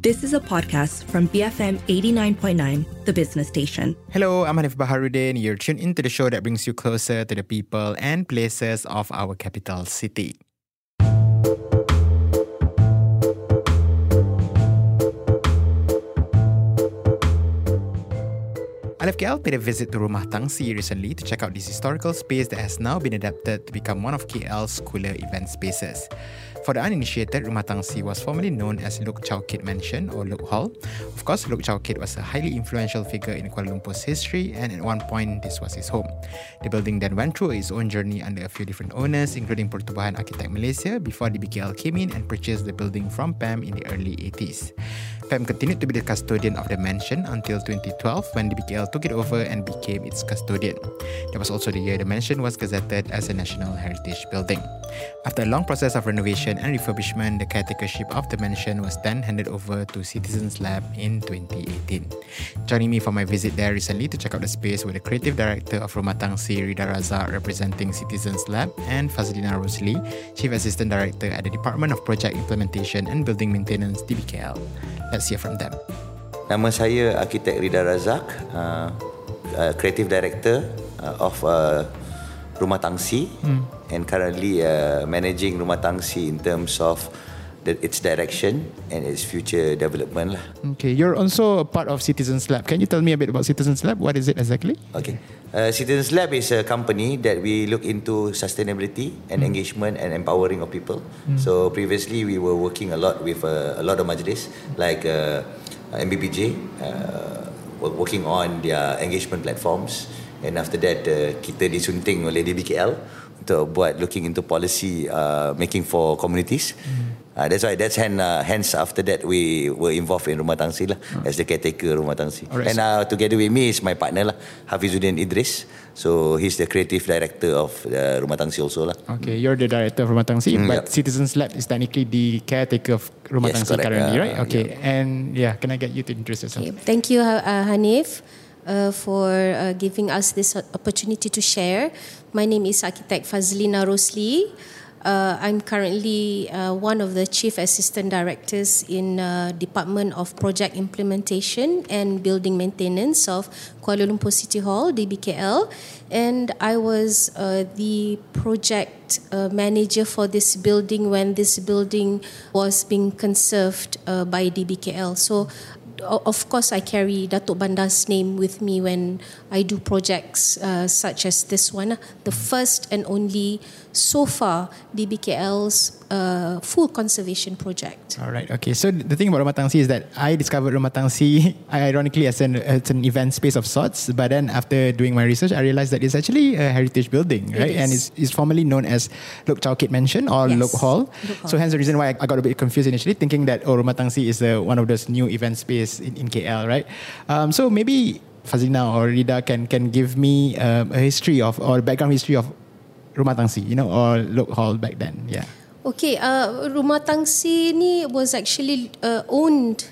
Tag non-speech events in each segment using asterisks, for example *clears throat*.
This is a podcast from BFM 89.9, the business station. Hello, I'm Hanif Baharuddin. You're tuned into the show that brings you closer to the people and places of our capital city. LFKL paid a visit to Rumah Tangsi recently to check out this historical space that has now been adapted to become one of KL's cooler event spaces. For the uninitiated, Rumah Tangsi was formerly known as Lok Chow Kit Mansion or Lok Hall. Of course, Lok Chow Kit was a highly influential figure in Kuala Lumpur's history, and at one point, this was his home. The building then went through its own journey under a few different owners, including Pertubuhan Architect Malaysia, before DBKL came in and purchased the building from PAM in the early 80s. PAM continued to be the custodian of the mansion until 2012 when DBKL took it over and became its custodian. That was also the year the mansion was gazetted as a National Heritage Building. After a long process of renovation and refurbishment, the caretakership of the mansion was then handed over to Citizens Lab in 2018. Joining me for my visit there recently to check out the space were the creative director of Rumah Tangsi, Ridha Razak, representing Citizens Lab, and Fazlina Rosley, chief assistant director at the Department of Project Implementation and Building Maintenance, DBKL. Let's hear from them. Nama saya Arkitek Rida Razak, uh, uh, creative director uh, of uh, Rumah Tangsi hmm. and currently uh, managing Rumah Tangsi in terms of the, its direction and its future development. Lah. Okay, you're also a part of Citizens Lab. Can you tell me a bit about Citizens Lab? What is it exactly? Okay, uh, Citizens Lab is a company that we look into sustainability and mm. engagement and empowering of people. Mm. So previously we were working a lot with uh, a lot of majlis like uh, MBPJ, uh, working on their engagement platforms. And after that, uh, kita disunting oleh DBKL buat looking into policy uh, making for communities. Mm. Uh, that's why that's hand, uh, hence after that we were involved in Rumah Tangsi lah uh. as the caretaker Rumah Tangsi. Right. And uh, together with me is my partner lah Hafizuddin Idris. So he's the creative director of uh, Rumah Tangsi also lah. Okay, you're the director of Rumah Tangsi, mm, but yep. Citizens Lab is technically the caretaker of Rumah yes, Tangsi correct. currently, uh, right? Okay, yep. and yeah, can I get you to introduce yourself? Okay. Thank you, uh, Hanif uh, for uh, giving us this opportunity to share. My name is Architect Fazlina Rosley. Uh, I'm currently uh, one of the chief assistant directors in uh, Department of Project Implementation and Building Maintenance of Kuala Lumpur City Hall, DBKL, and I was uh, the project uh, manager for this building when this building was being conserved uh, by DBKL. So of course, I carry Datuk Bandar's name with me when I do projects uh, such as this one. The first and only so far DBKL's uh, full conservation project. All right. Okay. So the thing about Rumah Tangsi is that I discovered Rumah Tangsi *laughs* ironically as an as an event space of sorts. But then after doing my research, I realized that it's actually a heritage building, right? and it's, it's formerly known as Loke Chow Kit Mansion or yes. Loke Hall. Hall. So hence the reason why I got a bit confused initially, thinking that oh Rumah Tangsi is uh, one of those new event space in, in KL, right? Um, so maybe Fazlina or Ridha can can give me um, a history of or background history of Rumah Tangsi, you know, or Lok Hall back then. Yeah. Okay, uh, Rumah Tangsi ni was actually uh, owned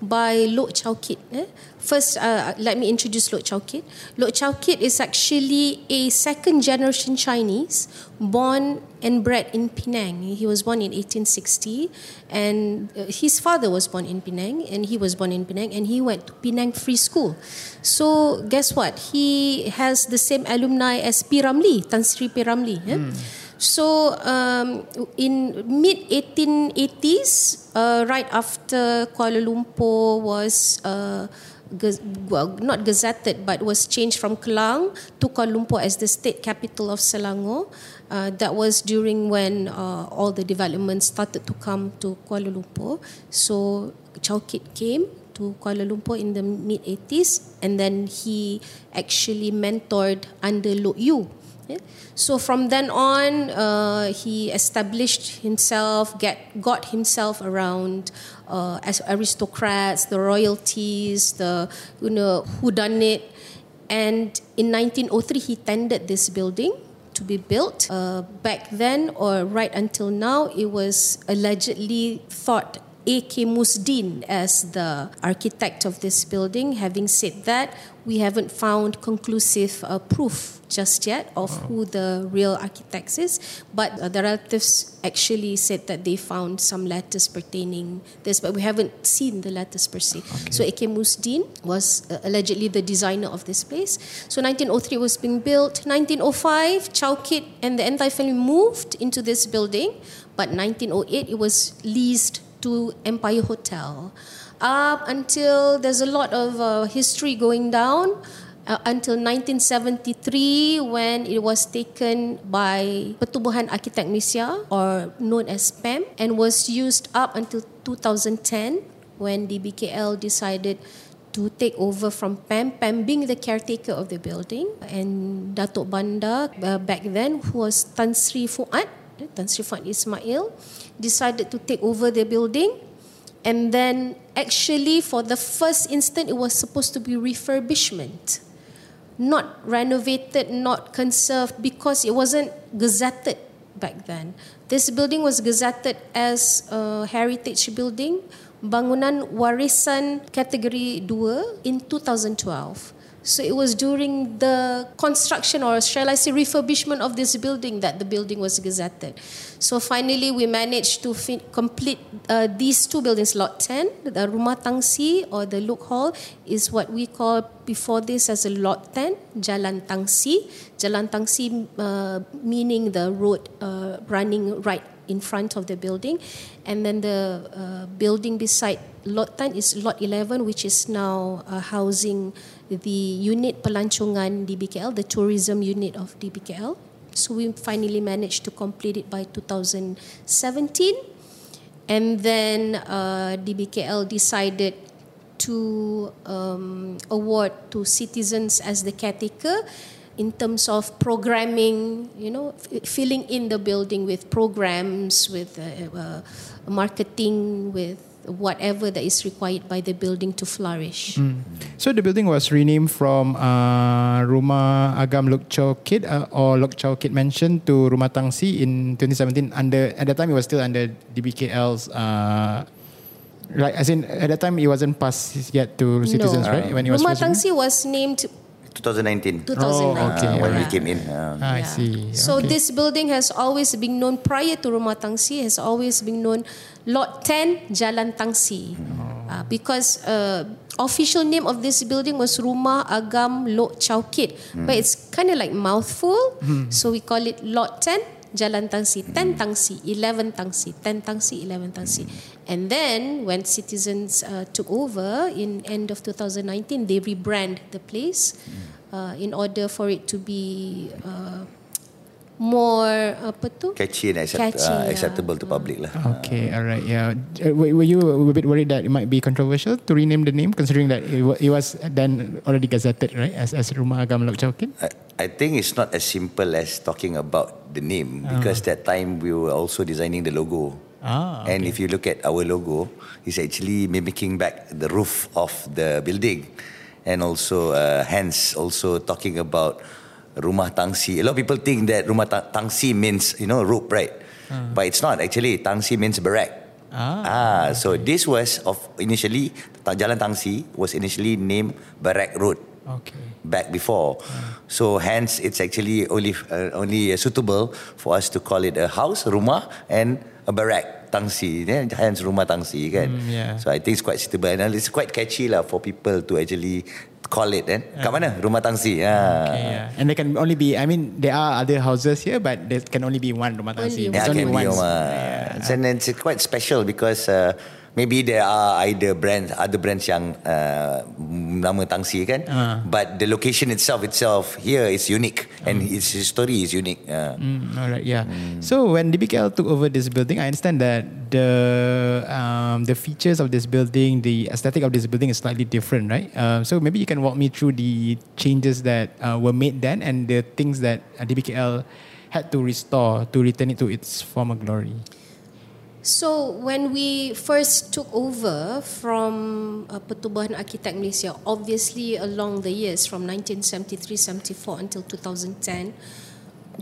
by Lok Chow Kit. Eh? First, uh, let me introduce Loke Chow Kit. Loke Chow Kit is actually a second generation Chinese born and bred in Penang. He was born in 1860 and uh, his father was born in Penang and he was born in Penang and he went to Penang Free School. So guess what? He has the same alumni as P. Ramlee, Tan Sri P. Ramlee. Eh? Mm. So um, in mid 1880s, uh, right after Kuala Lumpur was uh, not gazetted but was changed from Kelang to Kuala Lumpur as the state capital of Selangor. Uh, that was during when uh, all the developments started to come to Kuala Lumpur. So Chow Kit came to Kuala Lumpur in the mid 80s and then he actually mentored under Lok Yew So from then on, uh, he established himself, get got himself around uh, as aristocrats, the royalties, the you know who done it, and in 1903 he tendered this building to be built. Uh, back then, or right until now, it was allegedly thought A.K. Musdin as the architect of this building. Having said that, we haven't found conclusive uh, proof just yet of who the real architect is, but uh, the relatives actually said that they found some letters pertaining this, but we haven't seen the letters per se. So A.K. Musdin was uh, allegedly the designer of this place. So 1903 was being built. 1905, Chow Kit and the entire family moved into this building, but 1908 it was leased to Empire Hotel. Up until there's a lot of uh, history going down uh, until 1973 when it was taken by Pertubuhan Arkitek Malaysia or known as PEM and was used up until 2010 when DBKL decided to take over from PEM, PEM being the caretaker of the building and Datuk Bandar uh, back then who was Tan Sri Fuad, Tan Sri Fuad Ismail decided to take over the building and then actually for the first instant it was supposed to be refurbishment not renovated, not conserved because it wasn't gazetted back then. This building was gazetted as a heritage building, bangunan warisan kategori 2 in 2012. So it was during the construction or shall I say refurbishment of this building that the building was gazetted. So finally we managed to fin- complete uh, these two buildings, Lot 10, the Rumah Tangsi or the Loke Hall is what we call before this as a Lot 10, Jalan Tangsi. Jalan Tangsi uh, meaning the road uh, running right in front of the building. And then the uh, building beside Lot 10 is Lot 11, which is now uh, housing the unit Pelancongan DBKL, the tourism unit of DBKL. So we finally managed to complete it by 2017. And then uh, DBKL decided to um, award to citizens as the caretaker in terms of programming, you know, f- filling in the building with programs, with uh, uh, marketing, with whatever that is required by the building to flourish. So the building was renamed from uh, Rumah Agam Loke Chow Kit uh, or Loke Chow Kit Mansion to Rumah Tangsi in 2017. Under at that time, it was still under DBKL's. Uh, like as in at that time, it wasn't passed yet to citizens, No. right? When it was Rumah? Tangsi was named 2019. 2009. Oh, okay. uh, when we came in. Ah, I Yeah. see. So Okay. this building has always been known prior to Rumah Tangsi has always been known Lot 10 Jalan Tangsi. Uh, because uh, official name of this building was Rumah Agam Lok Chow Kit. But it's kind of like mouthful. So we call it Lot 10 Jalan Tangsi, 10 Tangsi, 11 Tangsi, 10 Tangsi, 11 Tangsi. And then when citizens uh, took over in end of 2019, they rebrand the place uh, in order for it to be uh, more apa tu? catchy and accept, Catchy, uh, yeah. acceptable to public lah. Okay, all right, yeah. Uh, Were, you a bit worried that it might be controversial to rename the name, considering that it, wa- it was then already gazetted, right, as as Rumah Agam Lok Chow Kit? I, think it's not as simple as talking about the name because that time we were also designing the logo. Ah, And if you look at our logo, it's actually mimicking back the roof of the building, and also uh, hence also talking about rumah tangsi. A lot of people think that rumah ta- tangsi means you know rope, right? But it's not actually. Tangsi means barrack. Ah, so this was of initially Jalan Tangsi was initially named Barrack Road Okay. Back before. So hence it's actually only uh, only uh, suitable for us to call it a house, rumah and a barrack, tangsi. Yeah, hence rumah tangsi kan. Mm, yeah. So I think it's quite suitable and it's quite catchy lah for people to actually call it kan. Kat mana? Rumah tangsi. Yeah. Okay, yeah. And there can only be, I mean, there are other houses here, but there can only be one rumah tangsi. Only Yeah, only can one. be rumah. And it's quite special because uh, maybe there are either brands, other brands yang uh, nama tangsi kan. Ah. But the location itself itself here is unique and its history is unique. Yeah. Mm, all yeah. So when DBKL took over this building, I understand that the um, the features of this building, the aesthetic of this building is slightly different, right? Um, so maybe you can walk me through the changes that uh, were made then and the things that uh, DBKL had to restore to return it to its former glory. So when we first took over from uh, Pertubuhan Arkitek Malaysia, obviously along the years from 1973-74 until 2010,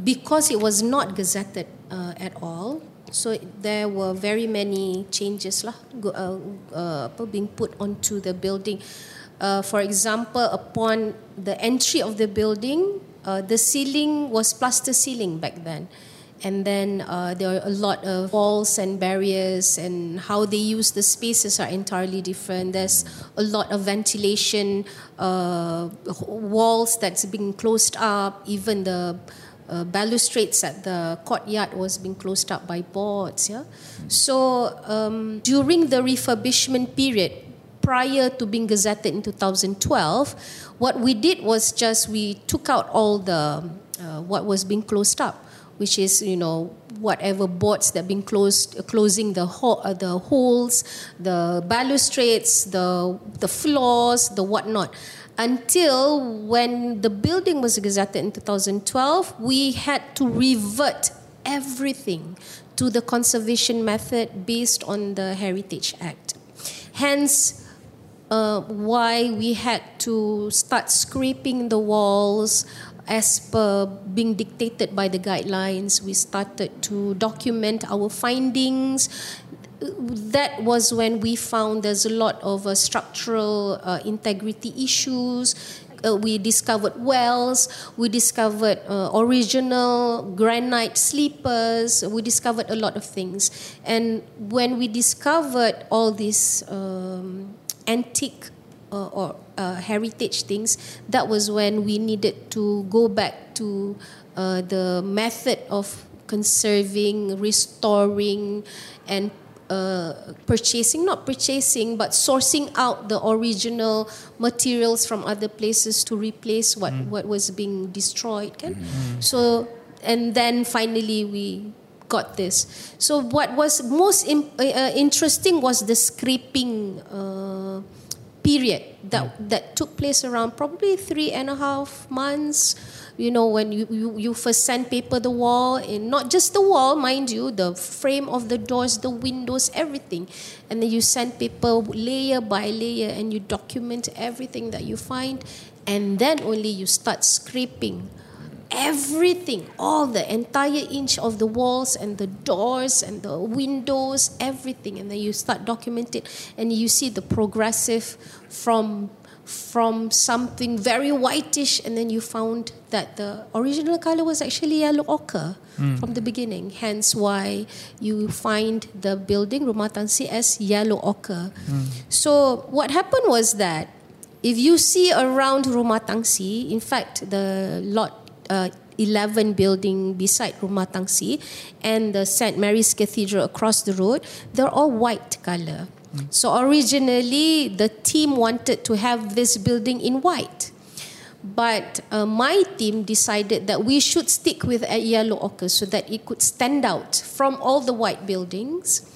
because it was not gazetted uh, at all, So there were very many changes lah, uh, uh, being put onto the building. Uh, for example, upon the entry of the building, uh, the ceiling was plaster ceiling back then. And then uh, there are a lot of walls and barriers, and how they use the spaces are entirely different. There's a lot of ventilation, uh, walls that's being closed up, even the uh, balustrades at the courtyard was being closed up by boards. Yeah, so um, during the refurbishment period, prior to being gazetted in 2012, what we did was just we took out all the uh, what was being closed up, which is you know whatever boards that have been closed, closing the ho- uh, the holes, the balustrades, the the floors, the whatnot until when the building was gazetted in 2012, we had to revert everything to the conservation method based on the Heritage Act. Hence, uh, why we had to start scraping the walls as per being dictated by the guidelines. We started to document our findings that was when we found there's a lot of uh, structural uh, integrity issues. Uh, we discovered wells, we discovered uh, original granite sleepers, we discovered a lot of things. And when we discovered all these um, antique uh, or uh, heritage things, that was when we needed to go back to the method of conserving, restoring, and uh, purchasing, not purchasing, but sourcing out the original materials from other places to replace what, mm. what was being destroyed. Kan? Mm. So, and then finally we got this. So, what was most in, uh, uh, interesting was the scraping uh, period that, mm. that took place around probably three and a half months you know when you, you, you first sandpaper the wall and not just the wall mind you the frame of the doors the windows everything and then you sandpaper layer by layer and you document everything that you find and then only you start scraping everything all the entire inch of the walls and the doors and the windows everything and then you start document it and you see the progressive from from something very whitish and then you found that the original color was actually yellow ochre mm. from the beginning hence why you find the building rumah tangsi as yellow ochre mm. so what happened was that if you see around rumah tangsi in fact the lot uh, 11 building beside Rumah Tangsi and the St. Mary's Cathedral across the road, they're all white color. So originally, the team wanted to have this building in white. But uh, my team decided that we should stick with a yellow ochre so that it could stand out from all the white buildings.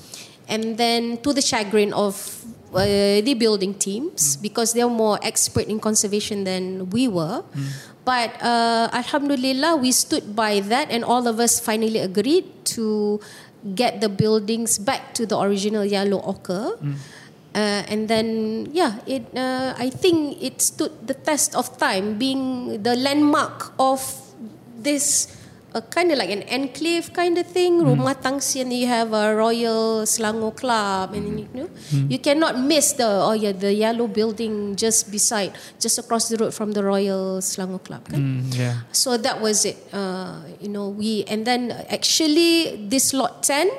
And then, to the chagrin of uh, the building teams, mm. because they're more expert in conservation than we were. Mm. But uh, Alhamdulillah, we stood by that, and all of us finally agreed to get the buildings back to the original yellow ochre. Mm. Uh, and then, yeah, it. Uh, I think it stood the test of time, being the landmark of this a kind of like an enclave kind of thing. Mm. Rumah Tangsian, you have a Royal Selangor Club, and you know, mm. you cannot miss the oh yeah the yellow building just beside, just across the road from the Royal Selangor Club. Mm, yeah. So that was it. Uh, you know, we and then actually this lot ten.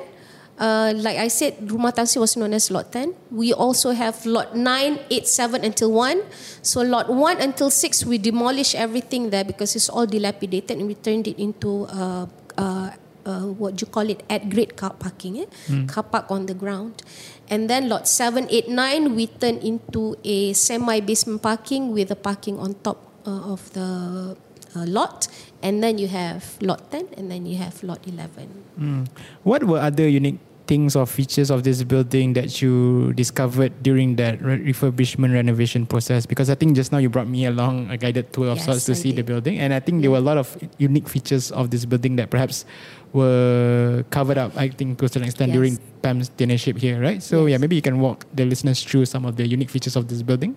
Uh, like I said, Rumah Tangsi was known as Lot 10. We also have Lot 9, 8, 7 until 1. So Lot 1 until 6, we demolished everything there because it's all dilapidated and we turned it into uh, uh, uh, what you call it, at grade car parking, eh? Mm. car park on the ground. And then Lot 7, 8, 9, we turned into a semi-basement parking with a parking on top uh, of the uh, lot and then you have lot 10 and then you have lot 11 mm. what were other unique things or features of this building that you discovered during that refurbishment renovation process? Because I think just now you brought me along a guided tour of yes, sorts to I see did. the building, and I think there were a lot of unique features of this building that perhaps were covered up, I think, to an extent Yes. during PAM's tenureship here, right? So yeah, maybe you can walk the listeners through some of the unique features of this building.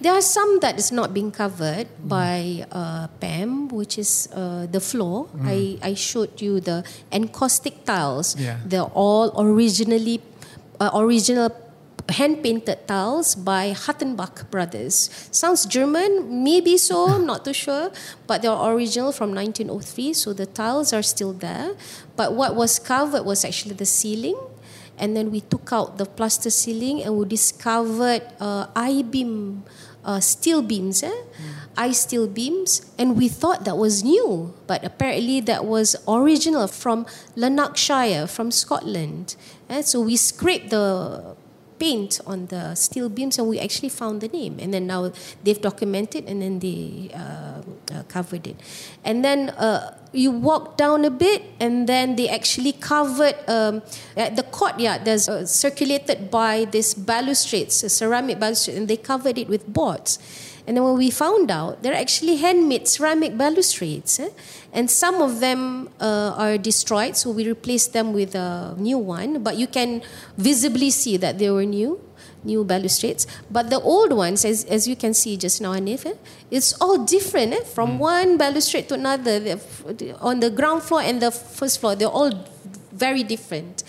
There are some that is not being covered by uh, PAM, which is uh, the floor. I, I showed you the encaustic tiles. Yeah. They're all originally uh, original hand painted tiles by Hattenbach brothers. Sounds German, maybe so, *laughs* I'm not too sure, but they're original from 1903, so the tiles are still there. But what was covered was actually the ceiling and then we took out the plaster ceiling and we discovered uh, I beam, uh, steel beams, eh? I steel beams, and we thought that was new, but apparently that was original from Lanarkshire, from Scotland. eh? So we scraped the paint on the steel beams and we actually found the name. And then now they've documented and then they uh, uh, covered it. And then uh, you walk down a bit and then they actually covered um, at the courtyard. There's uh, circulated by this balustrades a ceramic balustrade and they covered it with boards and then when we found out, they're actually handmade ceramic balustrades. Eh? And some of them uh, are destroyed, so we replaced them with a new one. But you can visibly see that they were new, new balustrades. But the old ones, as, as you can see just now, Anif, eh? it's all different eh? from one balustrade to another. On the ground floor and the first floor, they're all very different.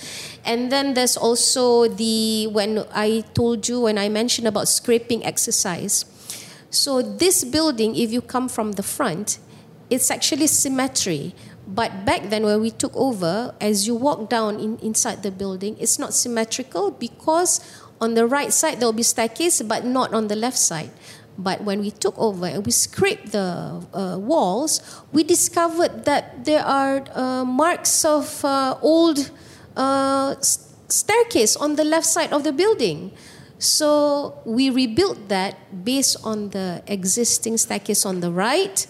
And then there's also the, when I told you, when I mentioned about scraping exercise. So this building, if you come from the front, it's actually symmetry. But back then, when we took over, as you walk down in, inside the building, it's not symmetrical because on the right side there will be staircase, but not on the left side. But when we took over and we scraped the uh, walls, we discovered that there are uh, marks of uh, old uh, staircase on the left side of the building. So we rebuilt that based on the existing staircase on the right,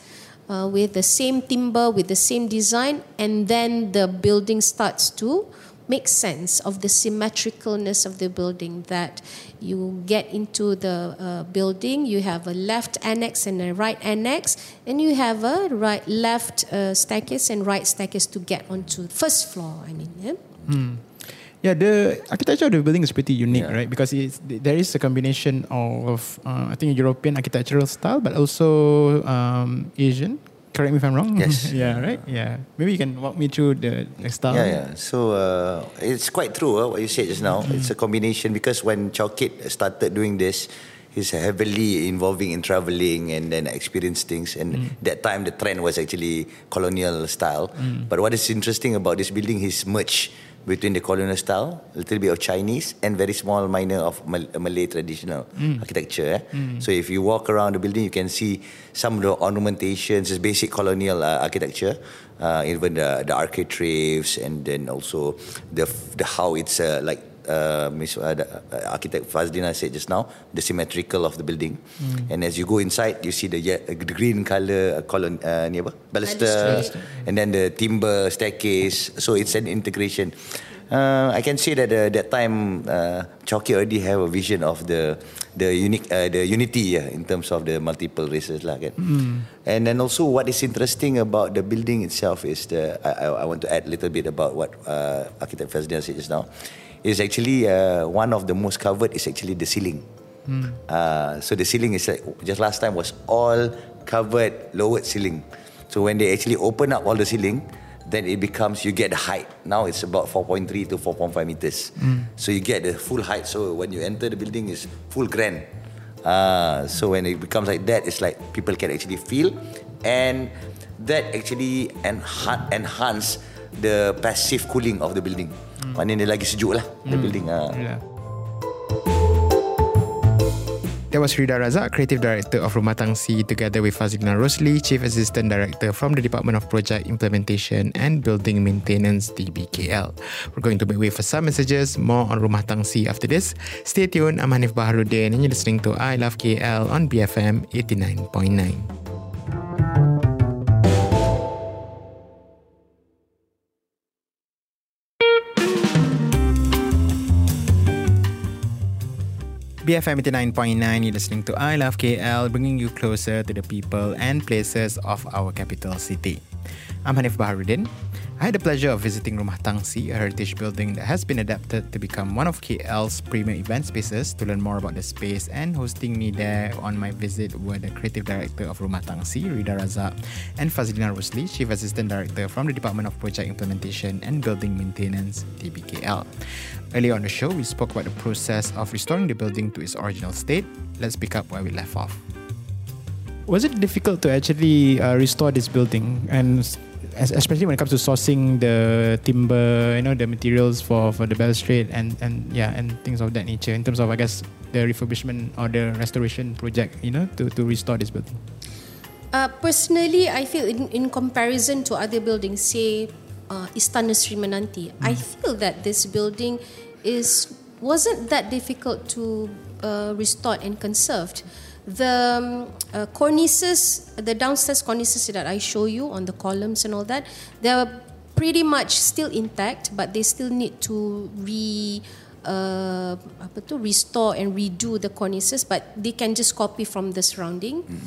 uh, with the same timber, with the same design, and then the building starts to make sense of the symmetricalness of the building. That you get into the uh, building, you have a left annex and a right annex, and you have a right left uh, staircase and right staircase to get onto first floor. I mean, yeah? Yeah, the architecture of the building is pretty unique, Yeah. right? Because it's, there is a combination of, uh, I think, European architectural style, but also um, Asian. Correct me if I'm wrong. Yes. *laughs* yeah, right. Yeah. Maybe you can walk me through the, style. Yeah, yeah. So uh, it's quite true uh, what you said just now. It's a combination because when Chowkit started doing this, he's heavily involving in traveling and then experience things. And that time the trend was actually colonial style. But what is interesting about this building, he's merged between the colonial style, a little bit of Chinese, and very small minor of Mal- Malay traditional architecture. eh. So if you walk around the building, you can see some of the ornamentations, is basic colonial uh, architecture, uh, even the the architraves, and then also the the how it's uh, like. Uh, Miss uh, uh, architect Fazlina said just now the symmetrical of the building, and as you go inside, you see the, ye- uh, the green color uh, colon uh, ni apa baluster, Balustrade. and then the timber staircase. So it's an integration. Uh, I can say that uh, that time uh, Chowkit already have a vision of the the unique uh, the unity yeah, in terms of the multiple races lah kan. And then also what is interesting about the building itself is the I, I, want to add a little bit about what uh, architect Fazlina said just now. Is actually uh, one of the most covered is actually the ceiling. Uh, so the ceiling is like just last time was all covered lowered ceiling. So when they actually open up all the ceiling, then it becomes you get the height. Now it's about 4.3 to 4.5 meters. So you get the full height. So when you enter the building, is full grand. Uh, so when it becomes like that, it's like people can actually feel, and that actually enha- enhance the passive cooling of the building. Maknanya dia lagi sejuk lah the building. Uh. Yeah. That was Rida Razak, Creative Director of Rumah Tangsi, together with Fazlina Rosli, Chief Assistant Director from the Department of Project Implementation and Building Maintenance, DBKL. We're going to make way for some messages, more on Rumah Tangsi after this. Stay tuned, I'm Hanif Baharuddin and you're listening to I Love KL on BFM 89.9. BFM 89.9, you're listening to I Love KL, bringing you closer to the people and places of our capital city. I'm Hanif Baharuddin. I had the pleasure of visiting Rumah Tangsi, a heritage building that has been adapted to become one of KL's premier event spaces. To learn more about the space and hosting me there on my visit were the creative director of Rumah Tangsi, Ridha Razak, and Fazlina Rosley, chief assistant director from the Department of Project Implementation and Building Maintenance, DBKL. Earlier on the show, we spoke about the process of restoring the building to its original state. Let's pick up where we left off. Was it difficult to actually uh, restore this building and especially when it comes to sourcing the timber, you know, the materials for, for the balustrade and, and yeah, and things of that nature in terms of, I guess, the refurbishment or the restoration project, you know, to, to restore this building? Uh, personally, I feel in, in comparison to other buildings, say uh, Istana Sri Menanti, mm. I feel that this building is wasn't that difficult to uh, restore and conserved the um, uh, cornices, the downstairs cornices that I show you on the columns and all that, they're pretty much still intact, but they still need to re uh, apa tu, restore and redo the cornices, but they can just copy from the surrounding. Mm.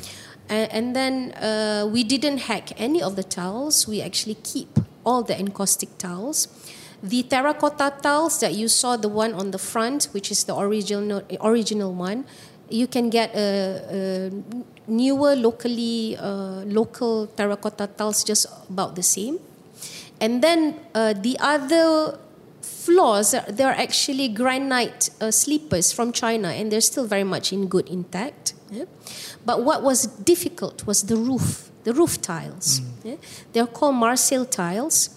And, and then uh, we didn't hack any of the tiles. We actually keep all the encaustic tiles. The terracotta tiles that you saw, the one on the front, which is the original original one, you can get a, a newer locally uh, local terracotta tiles just about the same and then uh, the other floors they're actually granite uh, sleepers from china and they're still very much in good intact yeah? but what was difficult was the roof the roof tiles mm. yeah? they're called marseille tiles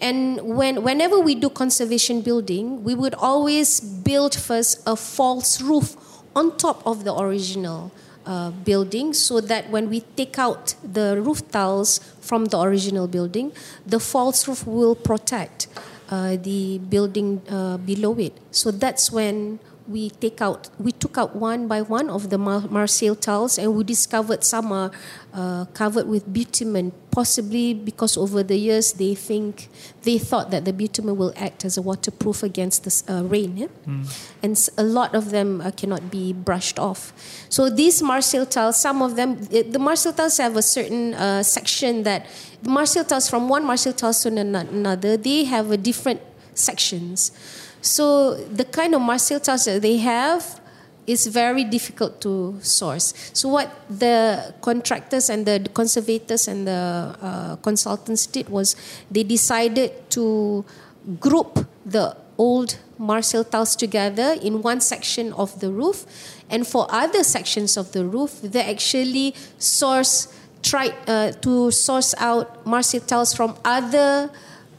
and when, whenever we do conservation building, we would always build first a false roof on top of the original uh, building so that when we take out the roof tiles from the original building, the false roof will protect uh, the building uh, below it. So that's when we take out we took out one by one of the Mar- Marseille tiles and we discovered some are uh, covered with bitumen possibly because over the years they think they thought that the bitumen will act as a waterproof against the uh, rain yeah? mm. and a lot of them uh, cannot be brushed off so these Marseille tiles some of them the Marseille tiles have a certain uh, section that the Marseille tiles from one Marseille tiles to another they have a different sections so the kind of Marseille tiles that they have is very difficult to source. So what the contractors and the conservators and the uh, consultants did was they decided to group the old Marseille tiles together in one section of the roof, and for other sections of the roof, they actually source tried uh, to source out Marseille tiles from other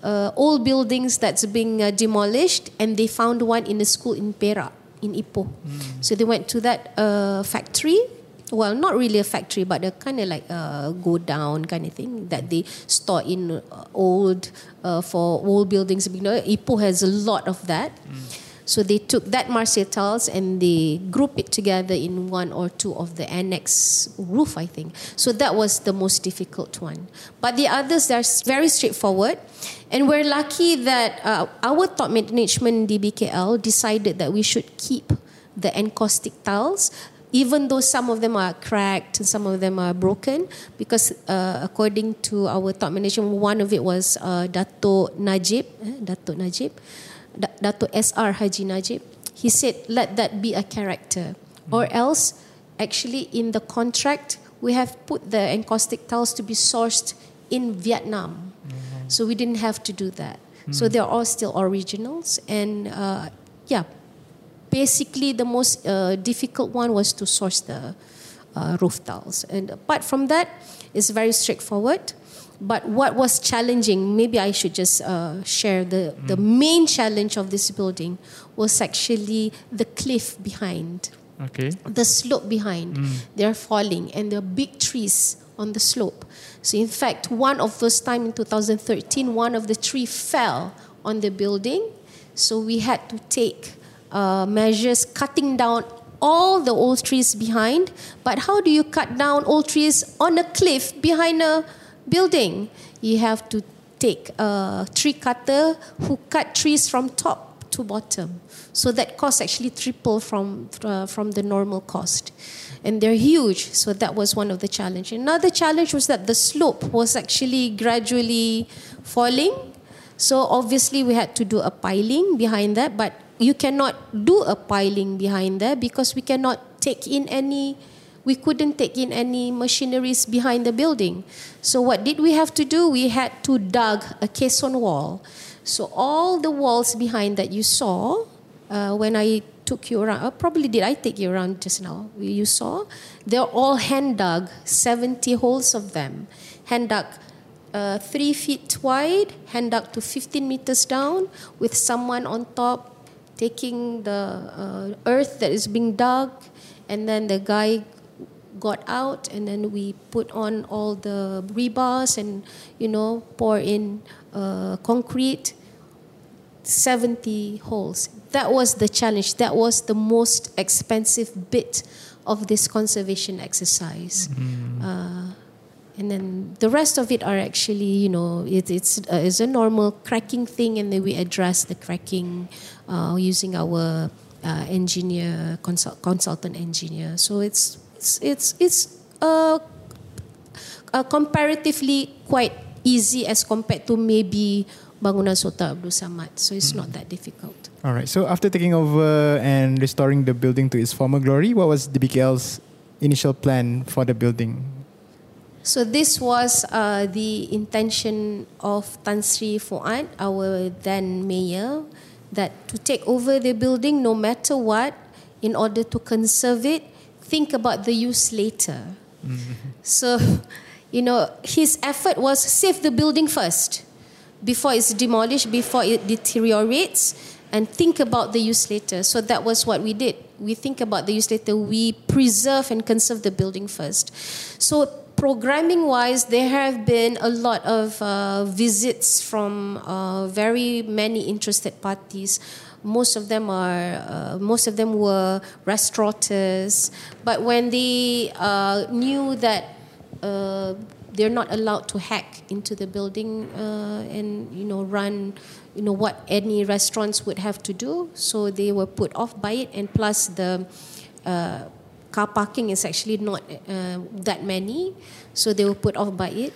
uh, old buildings that's being uh, demolished, and they found one in a school in Perak, in Ipoh. Mm. So they went to that uh, factory. Well, not really a factory, but a kind of like a go down kind of thing that they store in uh, old uh, for old buildings. You know, Ipoh has a lot of that. Mm. So they took that Marseille tiles and they group it together in one or two of the annex roof, I think. So that was the most difficult one. But the others, they're very straightforward. And we're lucky that uh, our top management DBKL decided that we should keep the encaustic tiles even though some of them are cracked and some of them are broken, because uh, according to our top management, one of it was uh, Dato Najib, eh, Dato Najib, Dato SR Haji Najib, he said, let that be a character. Mm. Or else, actually, in the contract, we have put the encaustic tiles to be sourced in Vietnam. Mm-hmm. So we didn't have to do that. Mm. So they're all still originals. And uh, yeah, basically, the most uh, difficult one was to source the uh, roof tiles. And apart from that, it's very straightforward. But what was challenging, maybe I should just uh, share the, mm. the main challenge of this building was actually the cliff behind. Okay. The slope behind. Mm. They're falling and there are big trees on the slope. So in fact, one of those time in 2013, one of the tree fell on the building. So we had to take uh, measures cutting down all the old trees behind. But how do you cut down old trees on a cliff behind a building, you have to take a tree cutter who cut trees from top to bottom. So that cost actually triple from uh, from the normal cost, and they're huge. So that was one of the challenge. Another challenge was that the slope was actually gradually falling. So obviously we had to do a piling behind that, but you cannot do a piling behind there because we cannot take in any we couldn't take in any machineries behind the building. So what did we have to do? We had to dug a caisson wall. So all the walls behind that you saw uh, when I took you around, uh, probably did I take you around just now? You saw they're all hand dug, 70 holes of them, hand dug. Uh, three feet wide, hand dug to 15 meters down, with someone on top taking the uh, earth that is being dug, and then the guy got out and then we put on all the rebars and you know pour in uh, concrete. 70 holes. That was the challenge. That was the most expensive bit of this conservation exercise. Mm. uh, and then the rest of it are actually you know it, it's uh, it's a normal cracking thing and then we address the cracking uh, using our uh, engineer consult, consultant engineer. So it's it's it's it's uh, uh, comparatively quite easy as compared to maybe bangunan Sultan Abdul Samad. So it's mm. not that difficult. All right. So after taking over and restoring the building to its former glory, what was DBKL's initial plan for the building? So this was uh, the intention of Tan Sri Fuad, our then mayor, that to take over the building no matter what, in order to conserve it, think about the use later. Mm-hmm. So, you know, his effort was save the building first before it's demolished, before it deteriorates, and think about the use later. So that was what we did. We think about the use later. We preserve and conserve the building first. So programming wise, there have been a lot of uh, visits from uh, very many interested parties most of them are uh, most of them were restaurateurs. But when they uh, knew that uh, they're not allowed to hack into the building uh, and you know run you know what any restaurants would have to do so they were put off by it. And plus the uh, car parking is actually not that many so they were put off by it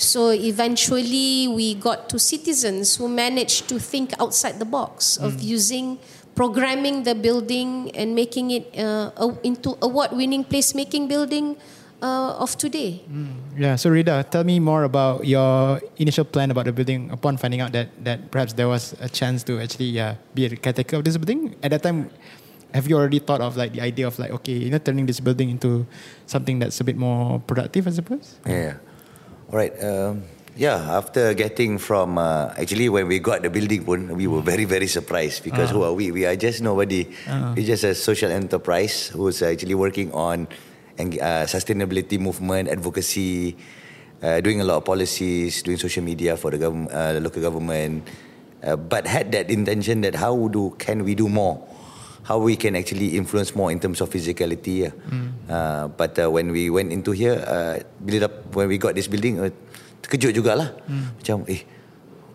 so eventually, we got to citizens who managed to think outside the box of mm. using programming the building and making it uh, into award-winning placemaking building uh, of today. Mm. Yeah. So Ridha, tell me more about your initial plan about the building upon finding out that that perhaps there was a chance to actually uh, be a caretaker of this building. At that time, have you already thought of like the idea of like okay, you know, turning this building into something that's a bit more productive, I suppose? Yeah. All right. Um, yeah, after getting from uh, actually when we got the building pun, we were very very surprised because uh. who are we? We are just nobody. Uh. We're just a social enterprise who's actually working on uh, sustainability movement, advocacy, uh, doing a lot of policies, doing social media for the, gov- uh, the local government, uh, but had that intention that how do can we do more? How we can actually influence more in terms of physicality. Yeah. Mm. Uh, but uh, when we went into here, uh, when we got this building, uh, terkejut jugalah. Mm. Macam, eh,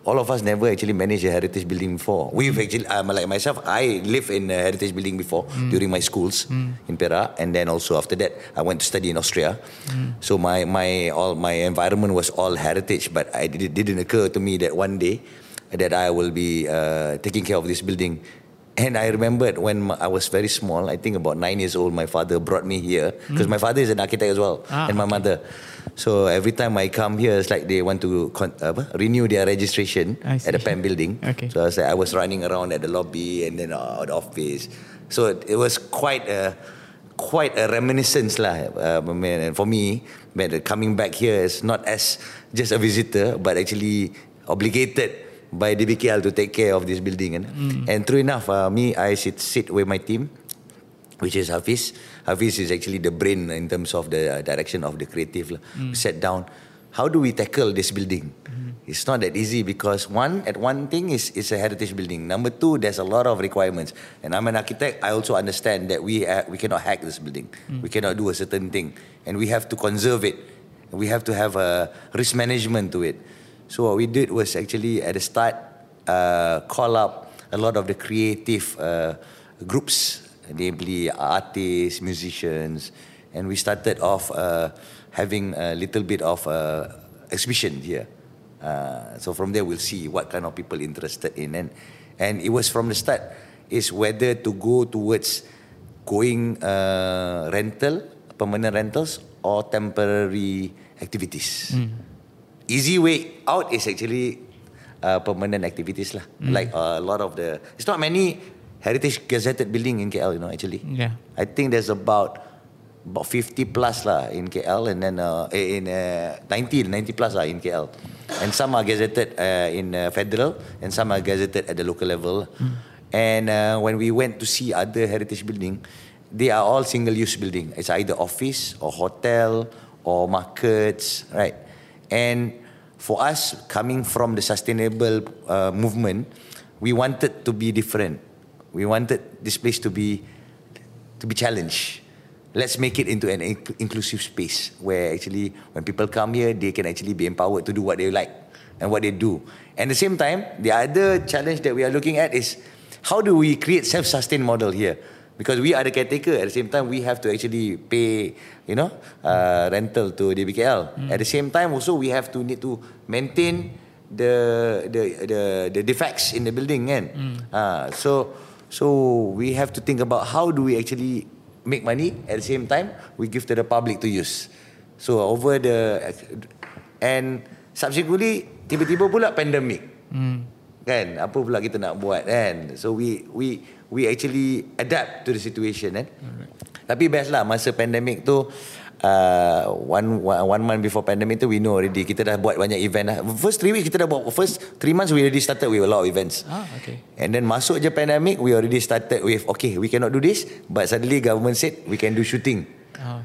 all of us never actually managed a heritage building before. We've actually, um, like myself, I lived in a heritage building before mm. during my schools mm. in Perak, and then also after that, I went to study in Austria. Mm. So my my all my environment was all heritage, but I, it didn't occur to me that one day that I will be uh, taking care of this building and I remembered when I was very small, I think about nine years old, my father brought me here because mm. my father is an architect as well, ah, and my okay. mother. So every time I come here, it's like they want to con- uh, renew their registration at the PAM building. Okay. So I was, like, I was running around at the lobby and then uh, the office. So it, it, was quite a quite a reminiscence lah. Uh, and for me, coming back here is not as just a visitor, but actually obligated by DBKL to take care of this building. And, mm. and true enough, uh, me, I sit, sit with my team, which is Hafiz. Hafiz is actually the brain in terms of the uh, direction of the creative. Mm. We sat down. How do we tackle this building? Mm. It's not that easy because one, at one thing is it's a heritage building. Number two, there's a lot of requirements. And I'm an architect. I also understand that we uh, we cannot hack this building. Mm. We cannot do a certain thing, and we have to conserve it. We have to have a risk management to it. So what we did was actually at the start uh, call up a lot of the creative uh, groups, namely artists, musicians, and we started off uh, having a little bit of uh, exhibition here. Uh, so from there we'll see what kind of people interested in and and it was from the start is whether to go towards going uh, rental permanent rentals or temporary activities. Easy way out is actually uh, permanent activities lah. Like uh, a lot of the it's not many heritage gazetted building in KL you know actually. Yeah. I think there's about about 50 plus lah in KL and then uh, eh, in uh, 90 90 plus lah in KL. And some are gazetted uh, in uh, federal and some are gazetted at the local level. And uh, when we went to see other heritage building, they are all single use building. It's either office or hotel or markets, right? And for us coming from the sustainable uh, movement, we wanted to be different. We wanted this place to be to be challenged. Let's make it into an inc- inclusive space where actually when people come here, they can actually be empowered to do what they like and what they do. And at the same time, the other challenge that we are looking at is how do we create self-sustained model here? Because we are the caretaker, at the same time we have to actually pay, you know, uh, rental to DBKL. At the same time, also we have to need to maintain the the the, the defects in the building, kan? Uh, so so we have to think about how do we actually make money at the same time we give to the public to use. So over the and subsequently tiba-tiba pula pandemic. Kan apa pula kita nak buat kan. So we we we actually adapt to the situation kan. Tapi best lah masa pandemic tu uh, one, one one month before pandemic tu we know already kita dah buat banyak event lah. First three weeks kita dah buat first three months we already started with a lot of events. Ah, okay. And then masuk je pandemic, we already started with, okay, we cannot do this, but suddenly government said we can do shooting. Oh.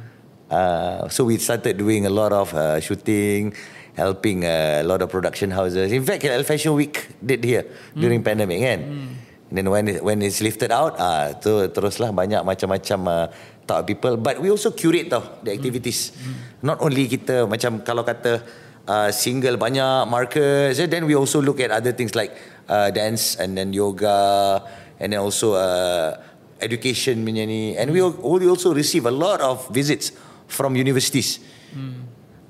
Uh, so we started doing a lot of uh, shooting, helping uh, a lot of production houses. In fact, KL Fashion Week did here during pandemic kan. And then when it, when it's lifted out, ah tu teruslah banyak macam-macam uh, of people. But we also curate tau the activities. Not only kita macam kalau kata uh, single banyak markers, eh, then we also look at other things like uh, dance and then yoga and then also uh, education punya ni. And we, we also receive a lot of visits from universities.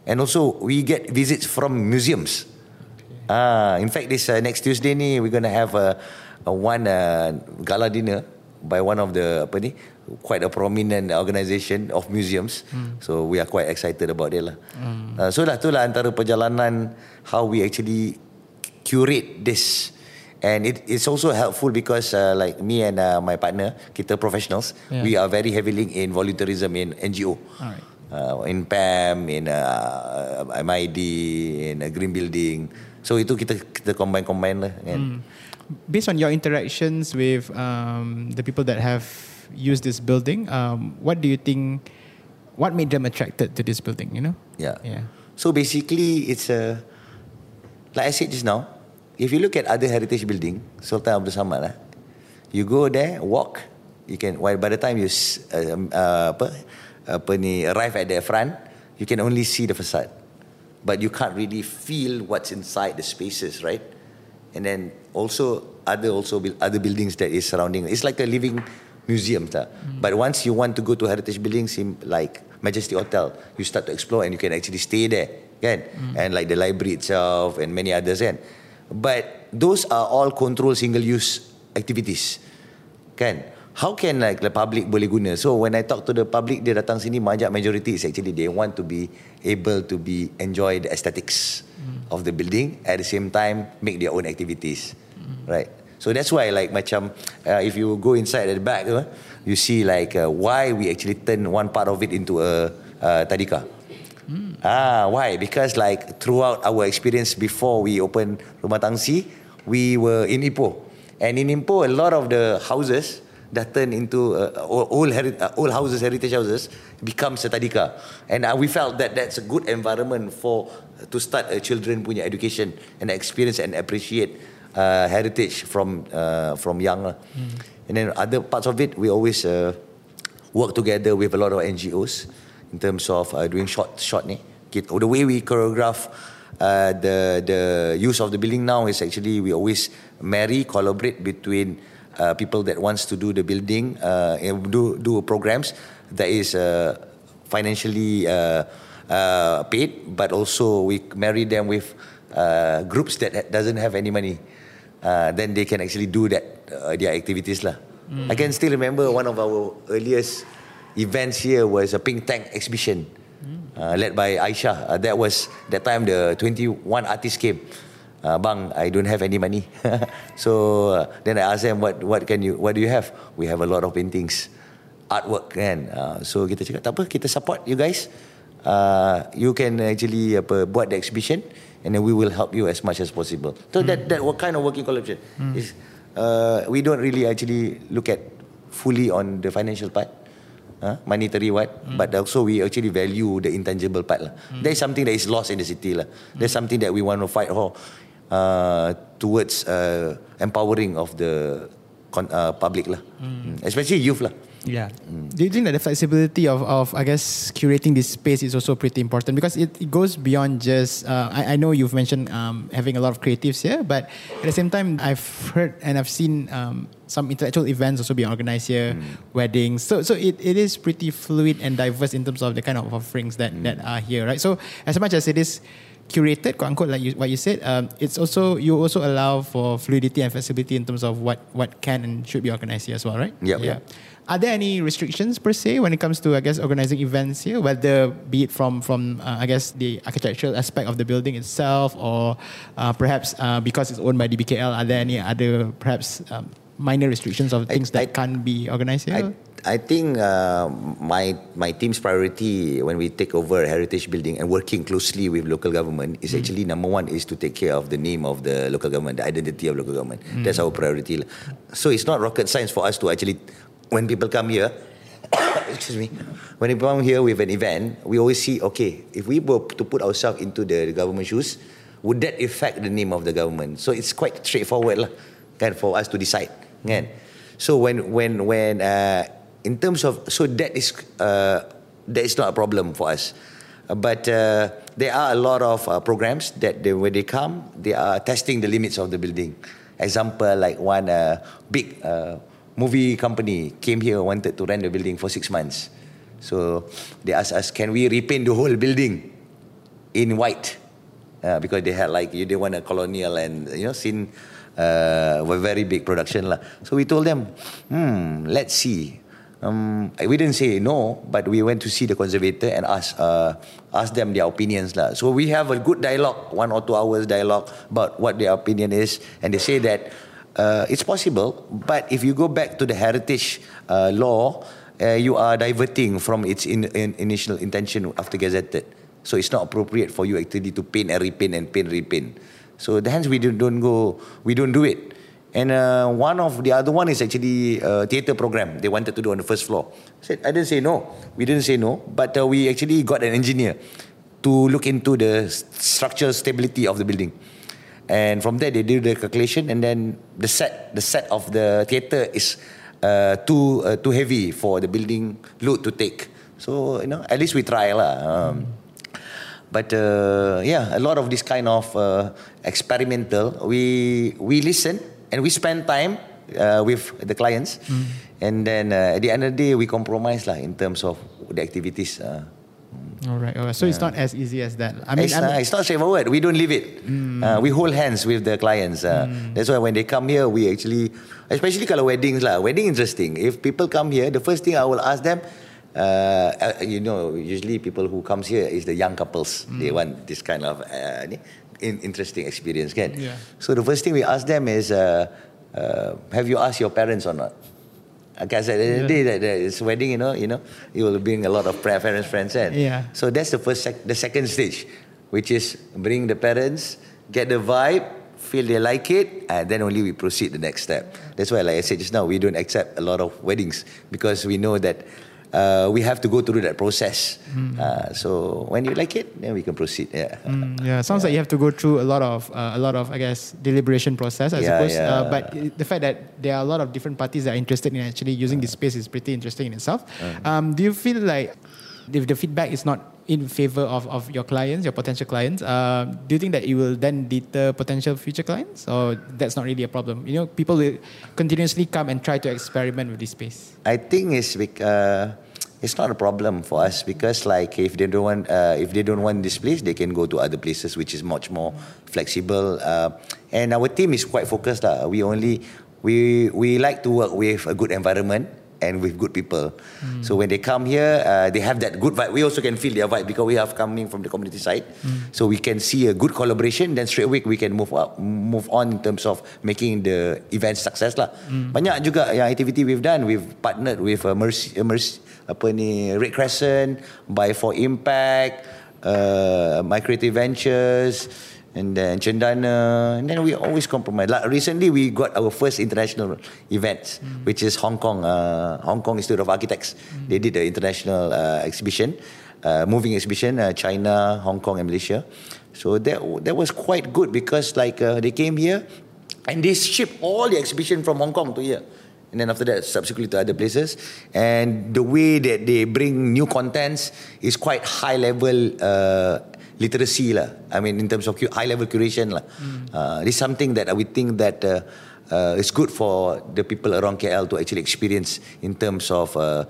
And also we get visits from museums. Ah, in fact, this uh, next Tuesday ni we're gonna have a, a one uh, gala dinner by one of the apa ni quite a prominent organisation of museums. So we are quite excited about it lah. Uh, so lah tu lah antara perjalanan how we actually curate this. And it, it's also helpful because uh, like me and uh, my partner, kita professionals, Yeah. we are very heavily in volunteerism in NGO. Alright. Uh, in PAM, in uh, MID, in a green building. So itu kita kita combine combine lah kan. Based on your interactions with um, the people that have used this building, um, what do you think? What made them attracted to this building? You know? Yeah. Yeah. So basically, it's a like I said just now. If you look at other heritage building, Sultan Abdul Samad lah, you go there, walk, you can. While by the time you uh, um, uh, apa apa ni arrive at the front, you can only see the facade, but you can't really feel what's inside the spaces, right? And then also other also other buildings that is surrounding. It's like a living museum, tak? Hmm. But once you want to go to heritage buildings, in like Majestic Hotel, you start to explore and you can actually stay there, kan? Hmm. And like the library itself and many others, kan? But those are all controlled single-use activities, kan? How can like the public boleh guna? So when I talk to the public, dia datang sini, majak majority is actually they want to be able to be enjoy the aesthetics hmm. of the building at the same time make their own activities, right? So that's why like macam uh, if you go inside at the back, uh, you see like uh, why we actually turn one part of it into a uh, tadika. Ah, why? Because like throughout our experience before we open Rumah Tangsi, we were in Ipoh. And in Ipoh, a lot of the houses dah turn into uh, old, heri- uh, old houses, heritage houses, becomes a tadika. And uh, we felt that that's a good environment for to start a children punya education and experience and appreciate uh, heritage from uh, from young. lah. And then other parts of it, we always uh, work together with a lot of NGOs in terms of uh, doing short short ni. The way we choreograph uh, the the use of the building now is actually we always marry collaborate between uh, people that wants to do the building uh, and do do programs that is uh, financially uh, uh, paid, but also we marry them with uh, groups that doesn't have any money, uh, then they can actually do that uh, their activities lah. I can still remember one of our earliest events here was a pink tank exhibition uh, led by Aisha. Uh, that was that time the 21 artists came. Uh, bang, I don't have any money. *laughs* so uh, then I asked them, what what can you, what do you have? We have a lot of paintings, artwork kan. Uh, so kita cakap tak apa, kita support you guys. Uh, you can actually apa, buat the exhibition, and then we will help you as much as possible. So that that what kind of working collaboration is. Uh, we don't really actually look at fully on the financial part uh, monetary what but also we actually value the intangible part lah. That is something that is lost in the city lah. That's something that we want to fight for uh, towards uh, empowering of the con- uh, public lah. Mm. Especially youth lah. Yeah. Do you think that the flexibility of, of I guess curating this space is also pretty important because it, it goes beyond just uh, I, I know you've mentioned um, having a lot of creatives here, but at the same time I've heard and I've seen um, some intellectual events also being organized here, weddings. So so it, it is pretty fluid and diverse in terms of the kind of offerings that, that are here, right? So as much as it is curated, quote unquote, like you, what you said, um, it's also you also allow for fluidity and flexibility in terms of what what can and should be organized here as well, right? Yep. Yeah. Are there any restrictions per se when it comes to I guess organizing events here, whether be it from from uh, I guess the architectural aspect of the building itself, or uh, perhaps uh, because it's owned by DBKL, are there any other perhaps um, minor restrictions of I- things that I- can't be organized here? I, I think uh, my my team's priority when we take over a heritage building and working closely with local government is actually number one is to take care of the name of the local government, the identity of local government. That's our priority. So it's not rocket science for us to actually, when people come here, *coughs* excuse me, when people come here with an event, we always see okay if we were to put ourselves into the government shoes, would that affect the name of the government? So it's quite straightforward lah, kan for us to decide, kan. So when when when uh, in terms of so that is uh, that is not a problem for us, Uh, but uh, there are a lot of uh, programs that they, when they come, they are testing the limits of the building. Example like one uh, big uh, movie company came here wanted to rent the building for six months, so they asked us, can we repaint the whole building in white? uh, because they had like you they want a colonial and you know scene uh, a very big production lah. So we told them, hmm, let's see. Um, we didn't say no, but we went to see the conservator and ask uh, ask them their opinions lah. So we have a good dialogue, one or two hours dialogue about what their opinion is, and they say that uh, it's possible, but if you go back to the heritage uh, law, uh, you are diverting from its in, in, initial intention after gazetted. So it's not appropriate for you actually to paint and repaint and paint repaint. So the hence we don't, don't go, we don't do it. And uh, one of the other one is actually a theatre program they wanted to do on the first floor. I said I didn't say no. We didn't say no, but uh, we actually got an engineer to look into the structural stability of the building. And from there they did the calculation, and then the set the set of the theatre is uh, too uh, too heavy for the building load to take. So you know, at least we try lah. Um, but uh, yeah, a lot of this kind of uh, experimental, we we listen and we spend time uh, with the clients, and then uh, at the end of the day, we compromise lah in terms of the activities. Uh, all right, all right. So it's not as easy as that. I mean, it's, uh, it's not straightforward. We don't leave it. Uh, we hold hands with the clients. Uh, That's why when they come here, we actually, especially kalau weddings lah. Wedding interesting. If people come here, the first thing I will ask them, uh, uh, you know, usually people who comes here is the young couples. They want this kind of uh, interesting experience, kan? Yeah. So the first thing we ask them is, uh, uh, have you asked your parents or not? At the end of the day, that, that it's wedding, you know, you know, you will bring a lot of parents, friends, and Yeah. so that's the first, sec- the second stage, which is bring the parents, get the vibe, feel they like it, and then only we proceed the next step. That's why, like I said just now, we don't accept a lot of weddings because we know that uh, we have to go through that process. Uh, so when you like it, then we can proceed. Yeah. Mm, yeah, sounds like you have to go through a lot of uh, a lot of I guess deliberation process. I Yeah, suppose, yeah. Uh, but the fact that there are a lot of different parties that are interested in actually using this space is pretty interesting in itself. Um, do you feel like if the feedback is not in favor of, of your clients, your potential clients, uh, do you think that it will then deter potential future clients, or that's not really a problem? You know, people will continuously come and try to experiment with this space. I think it's bec- uh, it's not a problem for us because like if they don't want uh, if they don't want this place they can go to other places which is much more flexible uh, and our team is quite focused uh. we only we we like to work with a good environment and with good people Hmm. so when they come here uh, they have that good vibe we also can feel their vibe because we have coming from the community side Hmm. so we can see a good collaboration then straight away we can move up move on in terms of making the event success lah Hmm. banyak juga yang activity we've done we've partnered with uh, Mercy, uh, Mercy apa ni Red Crescent Buy for Impact uh, My Creative Ventures and then and then we always compromise. Like recently we got our first international events which is Hong Kong uh, Hong Kong Institute of Architects. They did the international uh, exhibition uh, moving exhibition uh, China Hong Kong and Malaysia. So that that was quite good because like uh, they came here and they shipped all the exhibition from Hong Kong to here. And then after that subsequently to other places. And the way that they bring new contents is quite high level uh, literacy lah I mean in terms of high level curation lah uh, this is something that we think that uh, uh, is good for the people around KL to actually experience in terms of uh,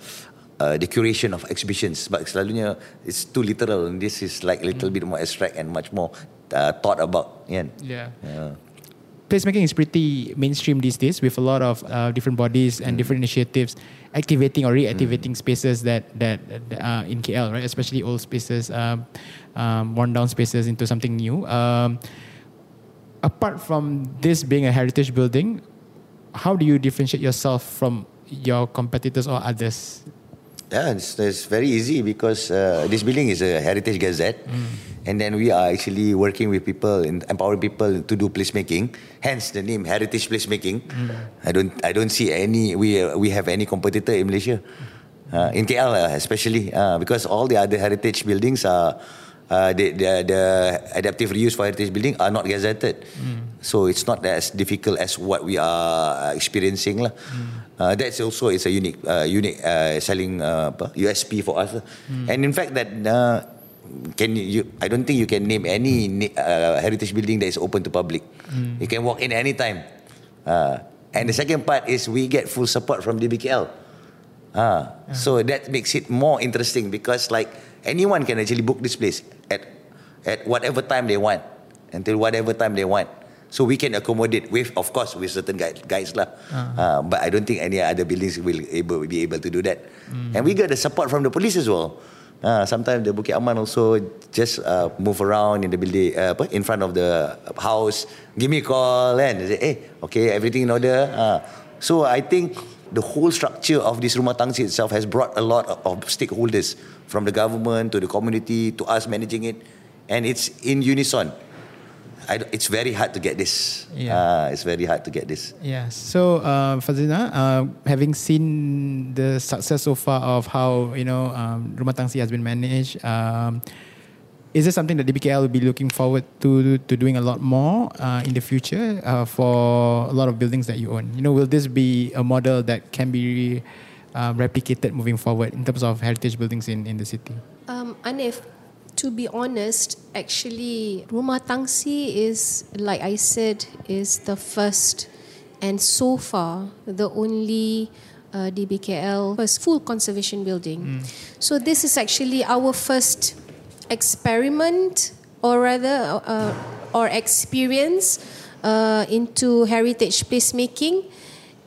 uh, the curation of exhibitions but selalunya it's too literal and this is like a little bit more abstract and much more uh, thought about yeah. Yeah. Yeah. Placemaking is pretty mainstream these days with a lot of uh, different bodies and different initiatives activating or reactivating spaces that that, that are in KL, right? Especially old spaces, um, um, worn down spaces into something new. Um, apart from this being a heritage building, how do you differentiate yourself from your competitors or others? Yeah, it's, it's very easy because uh, this building is a heritage gazette, and then we are actually working with people and empowering people to do placemaking. Hence the name Heritage Placemaking. I don't I don't see any we uh, we have any competitor in Malaysia, uh, in KL uh, especially uh, because all the other heritage buildings are. Uh, the, the the adaptive reuse for heritage building are not gazetted, so it's not as difficult as what we are experiencing lah. Uh, that's also it's a unique uh, unique uh, selling uh, USP for us. lah. And in fact that can you, I don't think you can name any uh, heritage building that is open to public. You can walk in anytime. Uh, and the second part is we get full support from DBKL. Ah, so that makes it more interesting because like anyone can actually book this place at at whatever time they want until whatever time they want. So we can accommodate with, of course, with certain guide, guides lah. Ah, but I don't think any other buildings will able be able to do that. And we got the support from the police as well. Ah, sometimes the Bukit Aman also just uh, move around in the building, uh, apa, in front of the house. Give me a call and say, hey, okay, everything in order. Ah, so I think the whole structure of this Rumah Tangsi itself has brought a lot of, of stakeholders from the government to the community to us managing it, and it's in unison. I, it's very hard to get this. Yeah. Ah, it's very hard to get this. Yeah. So, uh, Fazlina, uh, having seen the success so far of how you know um, Rumah Tangsi has been managed, um, is this something that DBKL will be looking forward to to doing a lot more uh, in the future uh, for a lot of buildings that you own? You know, will this be a model that can be uh, replicated moving forward in terms of heritage buildings in, in the city? Um, Anif, to be honest, actually, Rumah Tangsi is, like I said, is the first and so far the only uh, DBKL first full conservation building. So this is actually our first experiment, or rather, uh, or experience uh, into heritage placemaking.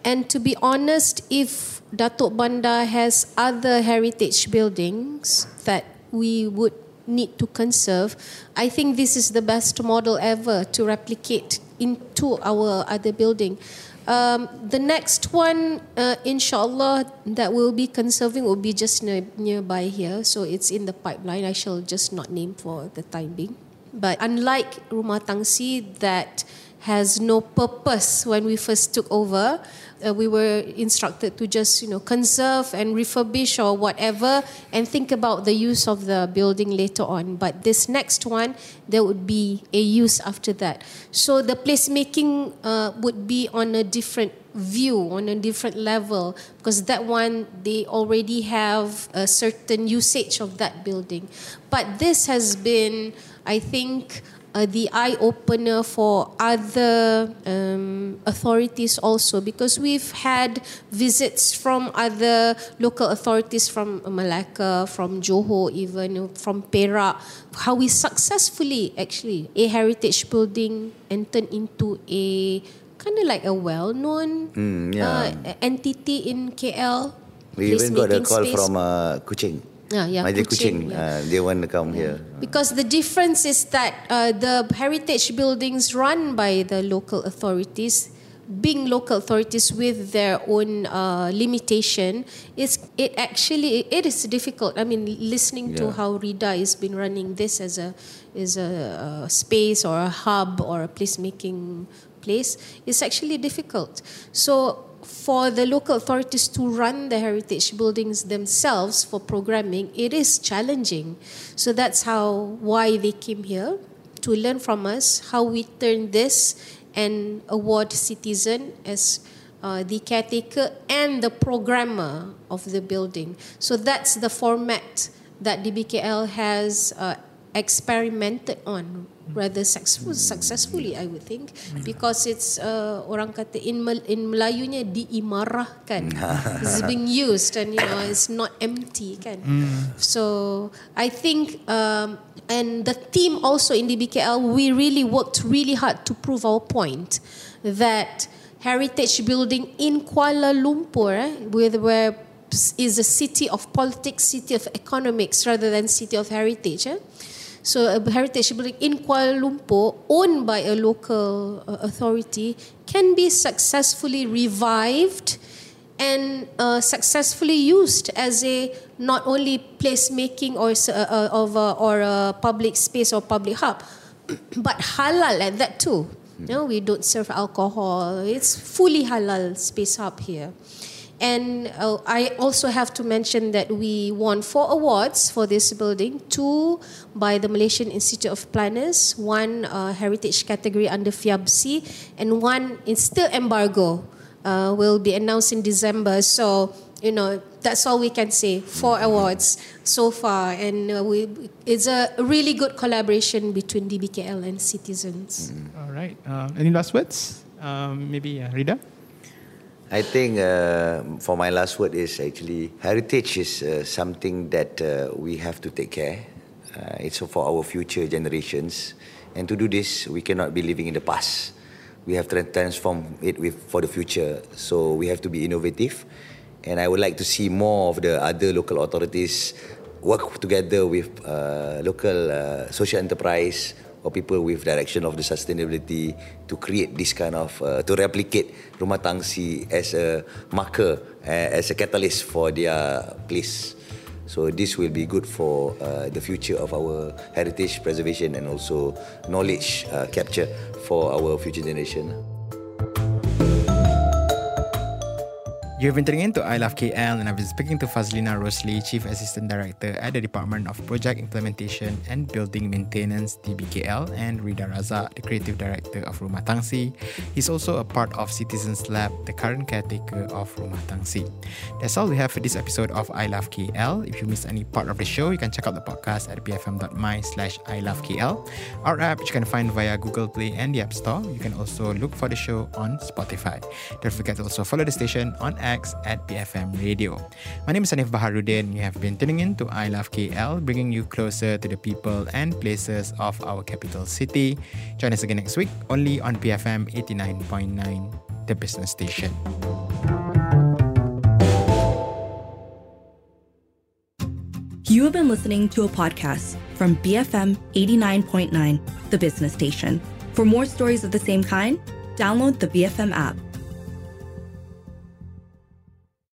And to be honest, if Datuk Bandar has other heritage buildings that we would need to conserve, I think this is the best model ever to replicate into our other building. Um, the next one, uh, inshallah, that we'll be conserving will be just near, nearby here. So it's in the pipeline. I shall just not name for the time being. But unlike Rumah Tangsi that has no purpose when we first took over, uh, we were instructed to just you know conserve and refurbish or whatever and think about the use of the building later on. But this next one, there would be a use after that. So the placemaking uh, would be on a different view on a different level because that one they already have a certain usage of that building but this has been i think uh, the eye opener for other um, authorities also because we've had visits from other local authorities from Malacca, from Johor, even from Perak, how we successfully actually a heritage building and turned into a kind of like a well-known Mm, yeah. uh, entity in KL. We even got a call space. from uh, Kuching. Yeah, yeah, Kuching, Kuching. yeah. Uh, they want to come here. Because the difference is that uh, the heritage buildings run by the local authorities, being local authorities with their own uh, limitation, is it actually it is difficult. I mean, listening to how Ridha has been running this as a is a, uh space or a hub or a placemaking place, it's actually difficult. So for the local authorities to run the heritage buildings themselves for programming, it is challenging. So that's how why they came here to learn from us how we turn this and award citizen as uh, the caretaker and the programmer of the building. So that's the format that DBKL has uh, experimented on rather successful, successfully I would think because it's uh, orang kata in Mal- in Melayunya diimarahkan *laughs* it's being used and you know it's not empty kan so I think um, and the team also in DBKL we really worked really hard to prove our point that heritage building in Kuala Lumpur eh, with where is a city of politics, city of economics rather than city of heritage. Eh? So a heritage building in Kuala Lumpur owned by a local uh, authority can be successfully revived and uh, successfully used as a not only placemaking or uh, uh, of a, or a public space or public hub, *clears throat* but halal at that too. No, we don't serve alcohol. It's fully halal space hub here. And uh, I also have to mention that we won four awards for this building two by the Malaysian Institute of Planners, one uh, heritage category under FIABCI, and one in still embargo uh, will be announced in December. So, you know, that's all we can say. Four awards so far, and uh, we, it's a really good collaboration between DBKL and citizens. All right. Um, any last words? Um, maybe uh, Ridha? I think uh, for my last word is actually heritage is uh, something that uh, we have to take care. Uh, it's for our future generations, and to do this, we cannot be living in the past. We have to transform it with for the future. So we have to be innovative, and I would like to see more of the other local authorities work together with uh, local uh, social enterprise or people with direction of the sustainability to create this kind of uh, to replicate Rumah Tangsi as a marker uh, as a catalyst for their place. So this will be good for uh, the future of our heritage preservation and also knowledge uh, capture for our future generation. You've been tuning in to I Love KL and I've been speaking to Fazlina Rosley, Chief Assistant Director at the Department of Project Implementation and Building Maintenance, DBKL, and Ridha Razak, the Creative Director of Rumah Tangsi. He's also a part of Citizens Lab, the current caretaker of Rumah Tangsi. That's all we have for this episode of I Love KL. If you missed any part of the show, you can check out the podcast at bfm.my slash I Love KL. Our app you can find via Google Play and the App Store. You can also look for the show on Spotify. Don't forget to also follow the station on X at BFM Radio. My name is Sanif Baharudin. You have been tuning in to I Love KL, bringing you closer to the people and places of our capital city. Join us again next week, only on BFM 89.9, the business station. You have been listening to a podcast from BFM 89.9, the business station. For more stories of the same kind, download the BFM app.